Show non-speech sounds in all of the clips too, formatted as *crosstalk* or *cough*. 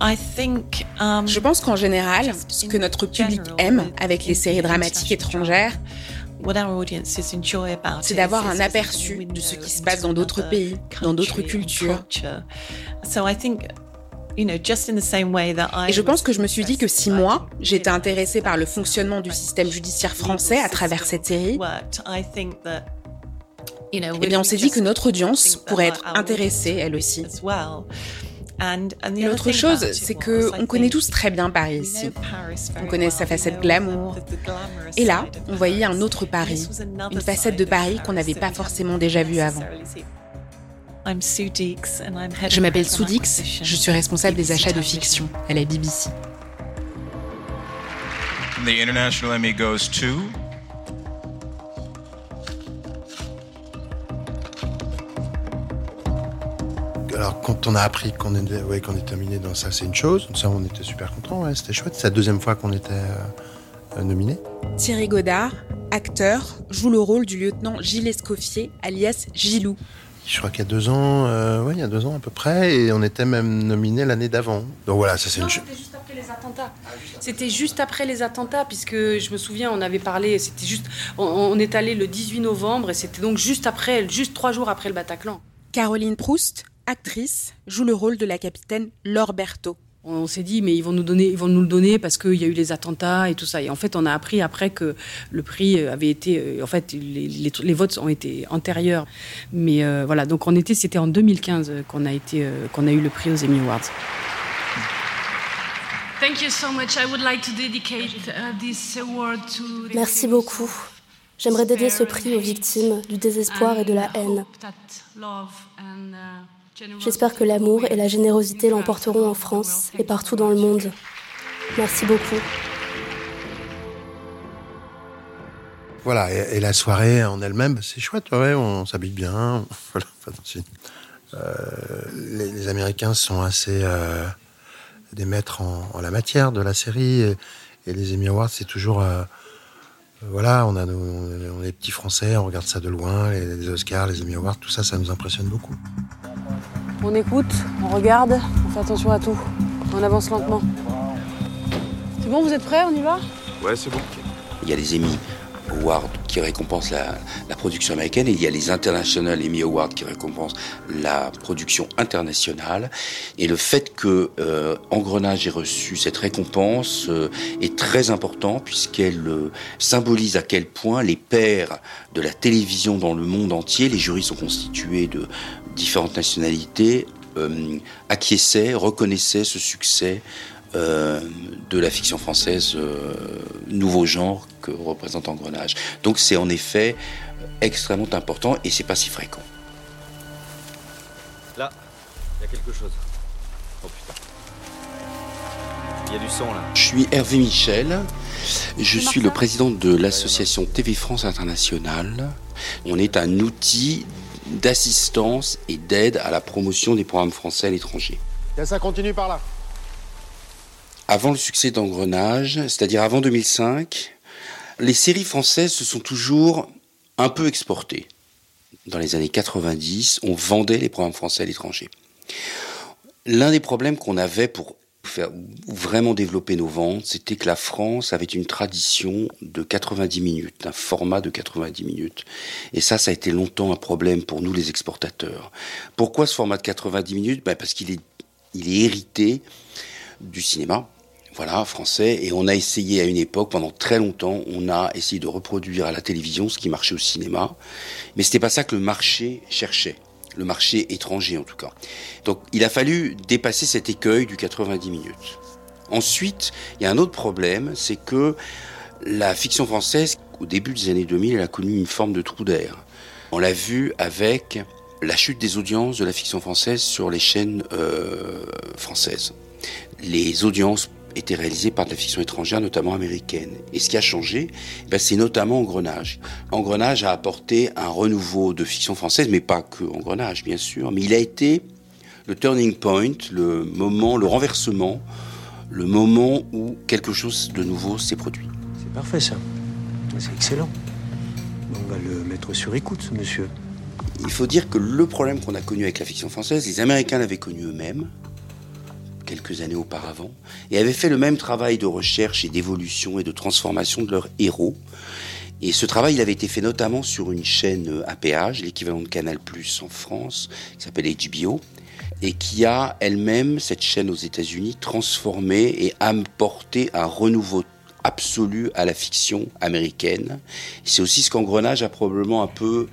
Je pense qu'en général, ce que notre public aime avec les séries dramatiques étrangères, c'est d'avoir un aperçu de ce qui se passe dans d'autres pays, dans d'autres cultures. Et je pense que je me suis dit que si moi, j'étais intéressée par le fonctionnement du système judiciaire français à travers cette série, eh bien on s'est dit que notre audience pourrait être intéressée, elle aussi. Et l'autre chose, c'est que on connaît tous très bien Paris ici. On connaît sa facette glamour. Et là, on voyait un autre Paris, une facette de Paris qu'on n'avait pas forcément déjà vue avant. Je m'appelle Soudix, je suis responsable des achats de fiction à la BBC. The International Emmy goes to quand on a appris qu'on était, ouais, qu'on terminé dans ça, c'est une chose. Ça, on était super contents, ouais, c'était chouette. C'est la deuxième fois qu'on était euh, nominé. Thierry Godard, acteur, joue le rôle du lieutenant Gilles Escoffier, alias Gilou. Je crois qu'il y a deux ans, euh, ouais, il y a deux ans à peu près, et on était même nominé l'année d'avant. Donc voilà, ça c'est une chose. C'était juste après les attentats. C'était juste après les attentats, puisque je me souviens, on avait parlé, c'était juste, on, on est allé le 18 novembre, et c'était donc juste après, juste trois jours après le Bataclan. Caroline Proust, actrice, joue le rôle de la capitaine Laure Berthaud. On s'est dit, mais ils vont nous donner, ils vont nous le donner parce qu'il y a eu les attentats et tout ça. Et en fait, on a appris après que le prix avait été, euh, en fait, les, les- les votes ont été antérieurs. Mais euh, voilà, donc on était, c'était en 2015 qu'on a été, euh, qu'on a eu le prix aux Emmy Awards. Thank you so much. I would like to dedicate uh, this award to Merci beaucoup. J'aimerais dédier ce prix aux victimes du désespoir et de la haine. J'espère que l'amour et la générosité l'emporteront en France et partout dans le monde. Merci beaucoup. Voilà, et, la soirée en elle-même, c'est chouette, on s'habille bien. *laughs* Voilà, euh, les, Américains sont assez euh, des maîtres en, la matière de la série, et, et les Emmy Awards, c'est toujours. euh, voilà, on a nos, on est petits Français, on regarde ça de loin, les, les Oscars, les Emmy Awards, tout ça, ça nous impressionne beaucoup. On écoute, on regarde, on fait attention à tout. On avance lentement. C'est bon, vous êtes prêts On y va? Ouais, c'est bon. Il y a les Emmy Awards qui récompensent la, production américaine et il y a les International Emmy Awards qui récompensent la production internationale. Et le fait que euh, Engrenage ait reçu cette récompense euh, est très important puisqu'elle euh, symbolise à quel point les pairs de la télévision dans le monde entier, les jurys sont constitués de différentes nationalités, acquiesçaient, reconnaissaient ce succès euh, de la fiction française, euh, nouveau genre que représente Engrenage. Donc c'est en effet extrêmement important et c'est pas si fréquent. Là, il y a quelque chose. Oh putain. Il y a du sang là. Je suis Hervé Michel, je suis le président de l'association TV France Internationale. On est un outil d'assistance et d'aide à la promotion des programmes français à l'étranger. ça continue par là. Avant le succès d'Engrenage, c'est-à-dire avant 2005, les séries françaises se sont toujours un peu exportées. Dans les années 90, on vendait les programmes français à l'étranger. L'un des problèmes qu'on avait pour vraiment développer nos ventes, c'était que la France avait une tradition de 90 minutes, d'un format de 90 minutes. Et ça, ça a été longtemps un problème pour nous les exportateurs. Pourquoi ce format de 90 minutes? Ben Parce qu'il est, il est hérité du cinéma, voilà, français, et on a essayé à une époque, pendant très longtemps, on a essayé de reproduire à la télévision ce qui marchait au cinéma, mais c'était pas ça que le marché cherchait, le marché étranger en tout cas. Donc il a fallu dépasser cet écueil du 90 minutes. Ensuite, il y a un autre problème, c'est que La fiction française, au début des années 2000, elle a connu une forme de trou d'air. On l'a vu avec la chute des audiences de la fiction française sur les chaînes euh, françaises. Les audiences étaient réalisées par de la fiction étrangère, notamment américaine. Et ce qui a changé, ben, c'est notamment Engrenage. Engrenage a apporté un renouveau de fiction française, mais pas que Engrenage, bien sûr, mais il a été le turning point, le moment, le renversement, le moment où quelque chose de nouveau s'est produit. C'est parfait ça. C'est excellent. On va le mettre sur écoute, ce monsieur. Il faut dire que le problème qu'on a connu avec la fiction française, les Américains l'avaient connu eux-mêmes, quelques années auparavant, et avaient fait le même travail de recherche et d'évolution et de transformation de leurs héros. Et ce travail, il avait été fait notamment sur une chaîne à péage, l'équivalent de Canal Plus en France, qui s'appelle HBO, et qui a elle-même, cette chaîne aux États-Unis, transformé et apporté un renouveau absolu à la fiction américaine. C'est aussi ce qu'Engrenage a probablement un peu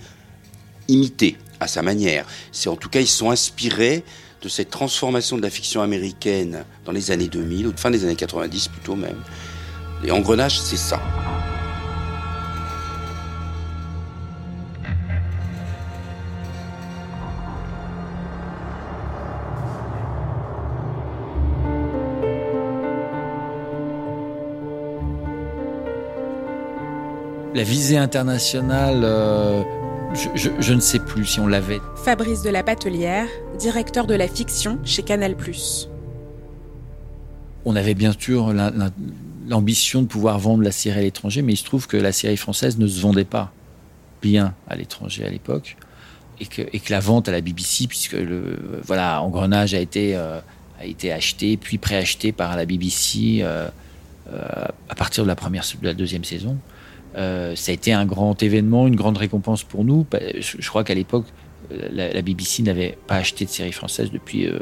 imité à sa manière. C'est en tout cas, ils sont inspirés de cette transformation de la fiction américaine dans les années 2000, ou fin des années 90 plutôt même. Et Engrenage, c'est ça. La visée internationale, euh, je, ne sais plus si on l'avait. Fabrice de la Patelière, directeur de la fiction chez Canal+. On avait bien sûr l'ambition de pouvoir vendre la série à l'étranger, mais il se trouve que la série française ne se vendait pas bien à l'étranger à l'époque, et que, et que, la vente à la BBC, puisque le voilà, Engrenage a été euh, a été acheté puis préacheté par la BBC euh, à partir de la première de la deuxième saison. Euh, ça a été un grand événement, une grande récompense pour nous. Bah, je, crois qu'à l'époque, euh, la, BBC n'avait pas acheté de série française depuis euh,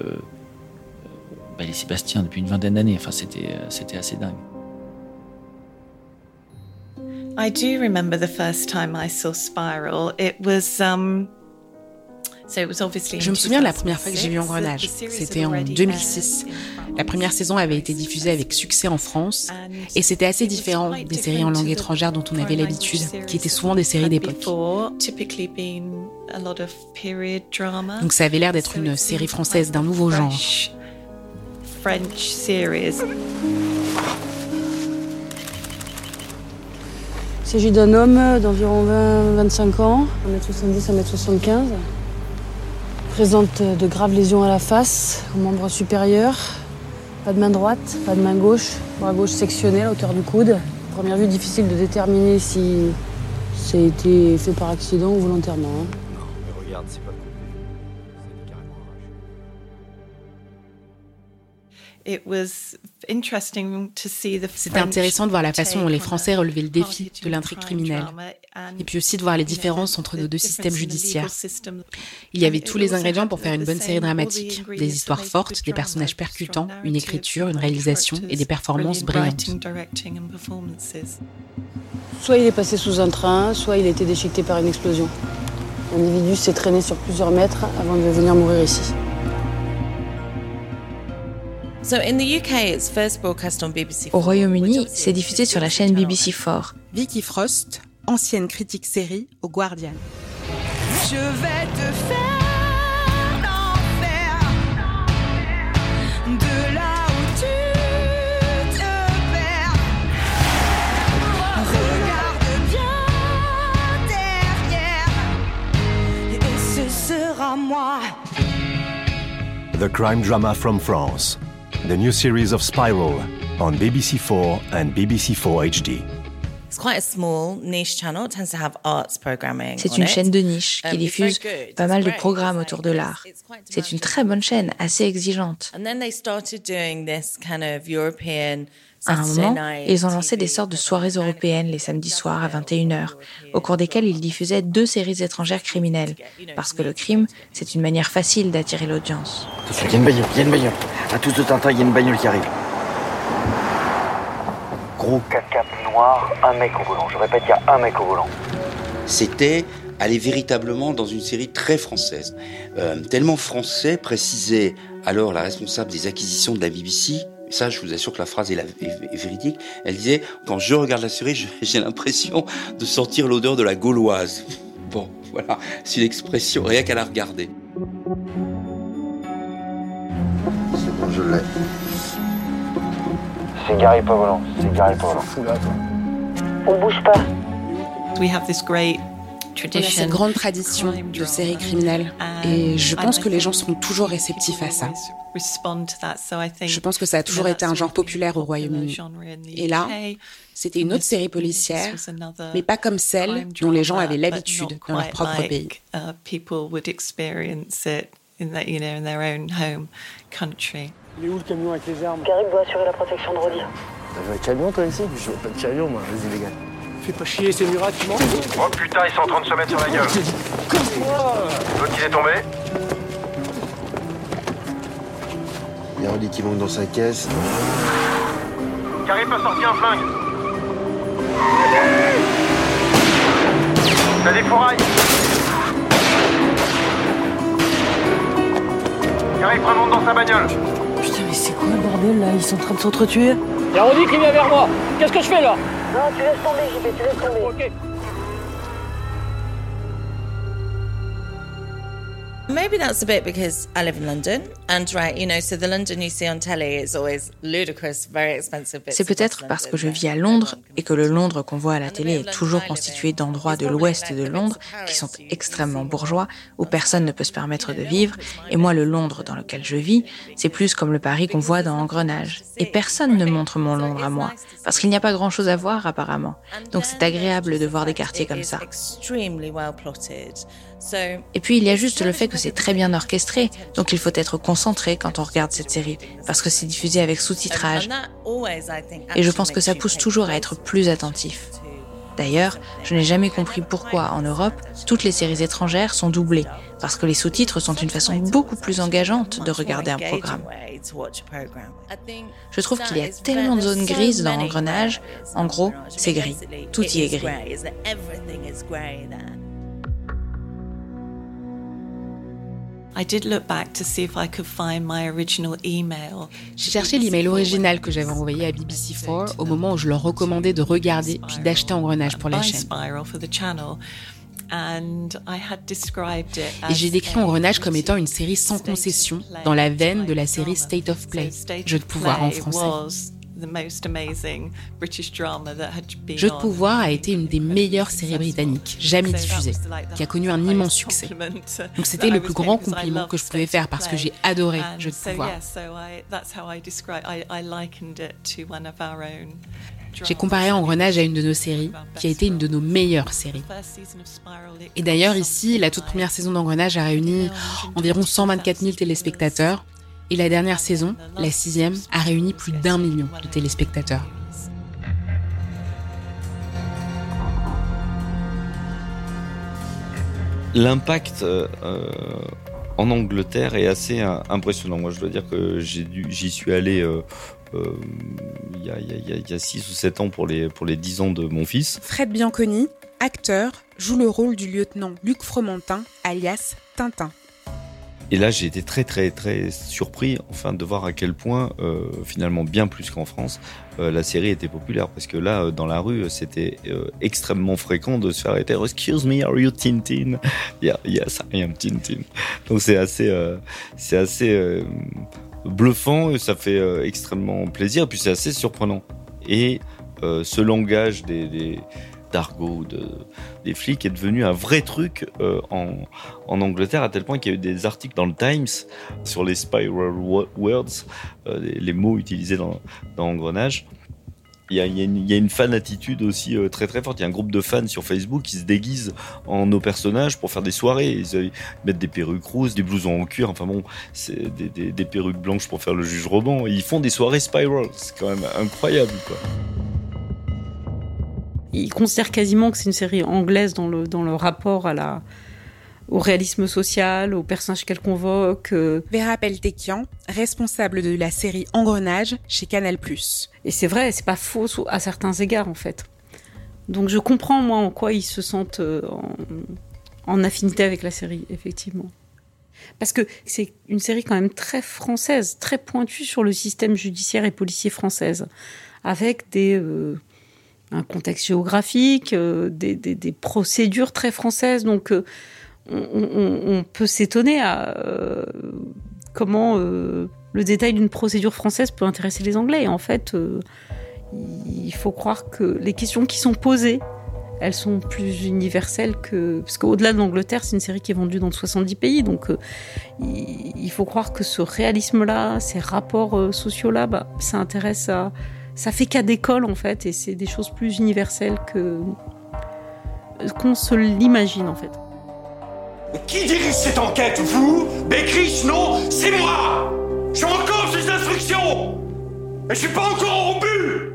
bah, les Sébastien depuis une vingtaine d'années. Enfin, c'était c'était assez dingue. I do remember the first time I saw Spiral. It was um, je me souviens de la première fois que j'ai vu Engrenage. C'était en 2006. La première saison avait été diffusée avec succès en France et c'était assez différent des séries en langue étrangère dont on avait l'habitude, qui étaient souvent des séries d'époque. Donc ça avait l'air d'être une série française d'un nouveau genre. Il s'agit d'un homme d'environ 20-25 ans, 1m70, 1m75 présente de graves lésions à la face, au membre supérieur. Pas de main droite, pas de main gauche, bras gauche sectionné à hauteur du coude. Première vue, difficile de déterminer si ça a été fait par accident ou volontairement. Hein. Non, mais regarde, c'est pas C'était intéressant de voir la façon dont les Français relevaient le défi de l'intrigue criminelle, et puis aussi de voir les différences entre nos deux systèmes judiciaires. Il y avait tous les ingrédients pour faire une bonne série dramatique, des histoires fortes, des personnages percutants, une écriture, une réalisation et des performances brillantes. Soit il est passé sous un train, soit il a été déchiqueté par une explosion. L'individu s'est traîné sur plusieurs mètres avant de venir mourir ici. Au Royaume-Uni, c'est diffusé sur la chaîne BBC4. Vicky Frost, ancienne critique série au Guardian. Je vais te faire l'enfer de là où tu te perds. Regarde bien derrière et ce sera moi. The crime drama from France. The new series of Spiral on BBC4 and BBC4 HD. C'est une chaîne de niche qui um, diffuse pas mal de programmes autour de l'art. C'est une très bonne chaîne, assez exigeante. À un moment, ils ont lancé des sortes de soirées européennes les samedis soirs à 21h, au cours desquelles ils diffusaient deux séries étrangères criminelles. Parce que le crime, c'est une manière facile d'attirer l'audience. il y a une bagnole, il y a une bagnole. À tous de Tintin, il y a une bagnole qui arrive. Gros 4x4 noir, un mec au volant. Je répète, il y a un mec au volant. C'était aller véritablement dans une série très française. Euh, tellement français, précisait alors la responsable des acquisitions de la BBC, Ça, je vous assure que la phrase est, est véridique. Elle disait, quand je regarde la série, *laughs* j'ai l'impression de sentir l'odeur de la gauloise. *laughs* Bon, voilà, c'est une expression, rien qu'à la regarder. C'est bon, je l'ai. C'est Gary pas volant, c'est Gary pas volant. On bouge pas. We have this great on a cette grande tradition de séries criminelles et je pense que les gens seront toujours réceptifs à ça. Je pense que ça a toujours été un genre populaire au Royaume-Uni. Et là, c'était une autre série policière, mais pas comme celle dont les gens avaient l'habitude dans leur propre pays. Il est où le camion avec les armes? Garib doit assurer la protection de Rodi. T'avais un camion toi ici? Je veux pas de camion moi, vas-y les gars. Fais pas chier, c'est Murat qui manque. Oh putain, ils sont en train de se mettre sur la gueule. L'autre qui est tombé. Il y a Rodi qui monte dans sa caisse. Garib a sorti un flingue. T'as des fourrailles Garib remonte dans sa bagnole. Putain, mais c'est quoi le bordel là? Ils sont en train de s'entretuer? Y'a Rodi qui vient vers moi. Qu'est-ce que je fais là? Non, tu laisses tomber, JP, tu laisses tomber. Ok. Maybe that's a bit because I live in London, and right, you know, so the London you see on telly is always ludicrous, very expensive. C'est peut-être parce que je vis à Londres et que le Londres qu'on voit à la télé est toujours constitué d'endroits de l'ouest de Londres qui sont extrêmement bourgeois, où personne ne peut se permettre de vivre. Et moi, le Londres dans lequel je vis, c'est plus comme le Paris qu'on voit dans Engrenage. Et personne ne montre mon Londres à moi, parce qu'il n'y a pas grand-chose à voir apparemment. Donc c'est agréable de voir des quartiers comme ça. Et puis il y a juste le fait que c'est très bien orchestré, donc il faut être concentré quand on regarde cette série, parce que c'est diffusé avec sous-titrage. Et je pense que ça pousse toujours à être plus attentif. D'ailleurs, je n'ai jamais compris pourquoi en Europe, toutes les séries étrangères sont doublées, parce que les sous-titres sont une façon beaucoup plus engageante de regarder un programme. Je trouve qu'il y a tellement de zones grises dans l'engrenage, en gros, c'est gris, tout y est gris. J'ai cherché l'email original que j'avais envoyé à BBC4 au moment où je leur recommandais de regarder puis d'acheter Engrenage pour la chaîne. Et j'ai décrit Engrenage comme étant une série sans concession, dans la veine de la série State of Play, jeu de pouvoir en français. Jeu de pouvoir a été une des meilleures séries britanniques jamais diffusées, qui a connu un immense succès. Donc c'était le plus grand compliment que je pouvais faire parce que j'ai adoré Jeu de pouvoir. J'ai comparé Engrenage à une de nos séries, qui a été une de nos meilleures séries. Et d'ailleurs, ici, la toute première saison d'Engrenage a réuni environ 124 000 téléspectateurs, et la dernière saison, la sixième, a réuni plus d'un million de téléspectateurs. L'impact euh, en Angleterre est assez euh, impressionnant. Moi, je dois dire que j'y suis allé euh, il y, a 6 ou 7 ans pour les, pour les 10 ans de mon fils. Fred Bianconi, acteur, joue le rôle du lieutenant Luc Fromentin, alias Tintin. Et là, j'ai été très, très, très surpris, enfin, de voir à quel point, euh, finalement, bien plus qu'en France, euh, la série était populaire. Parce que là, euh, dans la rue, c'était extrêmement fréquent de se faire arrêter. Excuse me, are you Tintin? Yeah, yes, I am Tintin. Donc c'est assez, c'est bluffant ça fait extrêmement plaisir. Puis c'est assez surprenant. Et ce langage des d'argot de, des flics est devenu un vrai truc euh, en, en, Angleterre, à tel point qu'il y a eu des articles dans le Times sur les spiral words, euh, les, mots utilisés dans, dans Engrenage. Il y, a, une, fan attitude aussi euh, très très forte. Il y a un groupe de fans sur Facebook qui se déguisent en nos personnages pour faire des soirées. Ils, mettent des perruques roses, des blousons en cuir, enfin bon, des, des, perruques blanches pour faire le juge roman. ils font des soirées spiral. C'est quand même incroyable quoi il considère quasiment que c'est une série anglaise dans le, dans le rapport à la, au réalisme social, aux personnages qu'elle convoque. Euh. Vera Peltekian, responsable de la série Engrenage chez Canal+. Et c'est vrai, c'est pas faux à certains égards en fait. Donc je comprends moi en quoi ils se sentent euh, en, en affinité avec la série, effectivement. Parce que c'est une série quand même très française, très pointue sur le système judiciaire et policier française, avec des, euh, un contexte géographique, euh, des, procédures très françaises. Donc, euh, on, peut s'étonner à comment le détail d'une procédure française peut intéresser les Anglais. Et en fait, il faut croire que les questions qui sont posées elles sont plus universelles que... Parce qu'au-delà de l'Angleterre, c'est une série qui est vendue dans 70 pays, donc euh, il faut croire que ce réalisme-là, ces rapports euh, sociaux-là, bah, ça intéresse à... Ça fait cas d'école, en fait, et c'est des choses plus universelles que qu'on se l'imagine, en fait. Qui dirige cette enquête Vous? Bécriche Non C'est moi! Je suis encore sous instructions! Et je suis pas encore au but!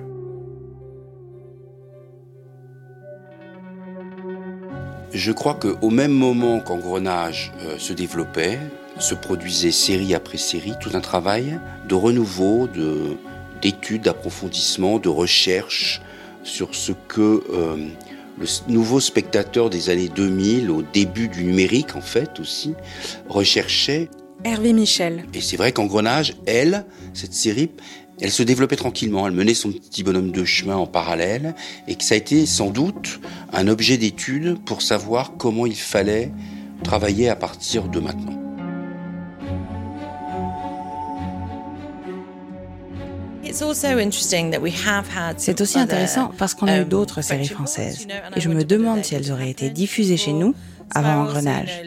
Je crois qu'au même moment qu'Engrenage euh, se développait, se produisait série après série tout un travail de renouveau, de, d'études, d'approfondissement, de recherche sur ce que euh, le nouveau spectateur des années 2000, au début du numérique en fait aussi, recherchait. Hervé Michel. Et c'est vrai qu'Engrenage, elle, cette série, elle se développait tranquillement, elle menait son petit bonhomme de chemin en parallèle, et que ça a été sans doute un objet d'étude pour savoir comment il fallait travailler à partir de maintenant. C'est aussi intéressant parce qu'on a eu um, d'autres séries françaises et je me demande si elles auraient été diffusées chez nous avant Engrenage.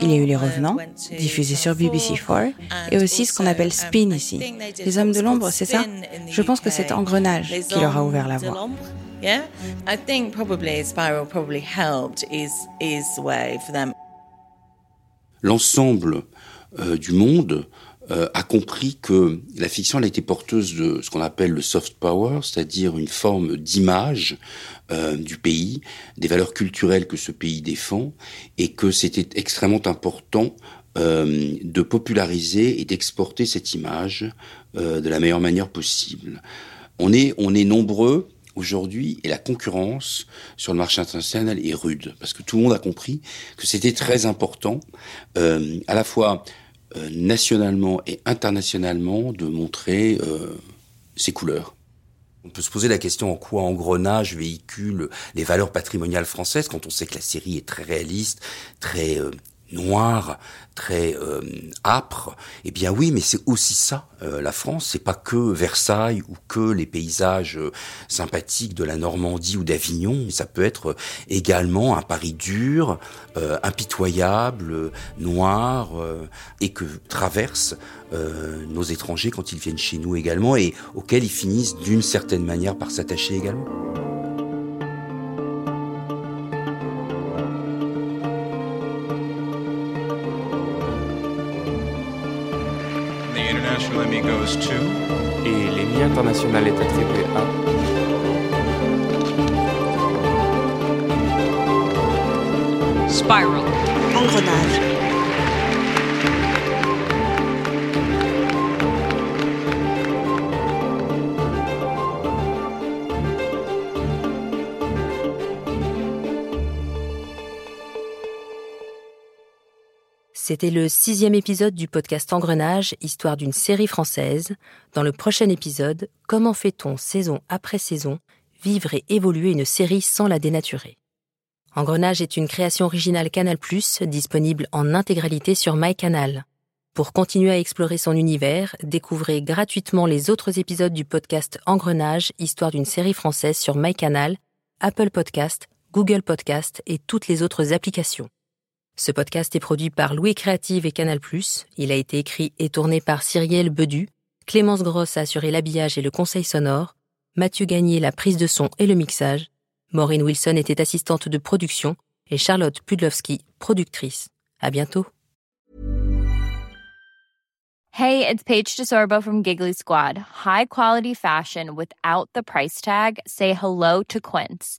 Il y a eu Les Revenants, diffusés sur BBC4, et aussi ce qu'on appelle Spin ici. Les Hommes de l'ombre, c'est ça Je pense que c'est Engrenage qui leur a ouvert la voie. L'ensemble euh, du monde euh, a compris que la fiction elle était porteuse de ce qu'on appelle le soft power, c'est-à-dire une forme d'image euh, du pays, des valeurs culturelles que ce pays défend, et que c'était extrêmement important euh, de populariser et d'exporter cette image euh, de la meilleure manière possible. On est, on est nombreux aujourd'hui et la concurrence sur le marché international est rude parce que tout le monde a compris que c'était très important euh, à la fois euh, nationalement et internationalement de montrer euh, ses couleurs. On peut se poser la question en quoi Engrenage véhicule les valeurs patrimoniales françaises quand on sait que la série est très réaliste, très euh, noire, très euh, âpre. Eh bien oui, mais c'est aussi ça euh, la France. C'est pas que Versailles ou que les paysages euh, sympathiques de la Normandie ou d'Avignon. Ça peut être également un Paris dur, impitoyable, noir, et que traversent nos étrangers quand ils viennent chez nous également, et auxquels ils finissent d'une certaine manière par s'attacher également. Et l'Emmy international est attribué à. Spiral. Engrenage. C'était le sixième épisode du podcast Engrenage, histoire d'une série française. Dans le prochain épisode, comment fait-on saison après saison vivre et évoluer une série sans la dénaturer? Engrenage est une création originale Canal+, disponible en intégralité sur MyCanal. Pour continuer à explorer son univers, découvrez gratuitement les autres épisodes du podcast Engrenage, histoire d'une série française sur MyCanal, Apple Podcast, Google Podcast et toutes les autres applications. Ce podcast est produit par Louis Créative et Canal+. Il a été écrit et tourné par Cyrielle Bedu. Clémence Grosse a assuré l'habillage et le conseil sonore. Mathieu Gagné la prise de son et le mixage. Maureen Wilson était assistante de production et Charlotte Pudlowski, productrice. À bientôt. Hey, it's Paige DeSorbo from Giggly Squad. High quality fashion without the price tag. Say hello to Quince.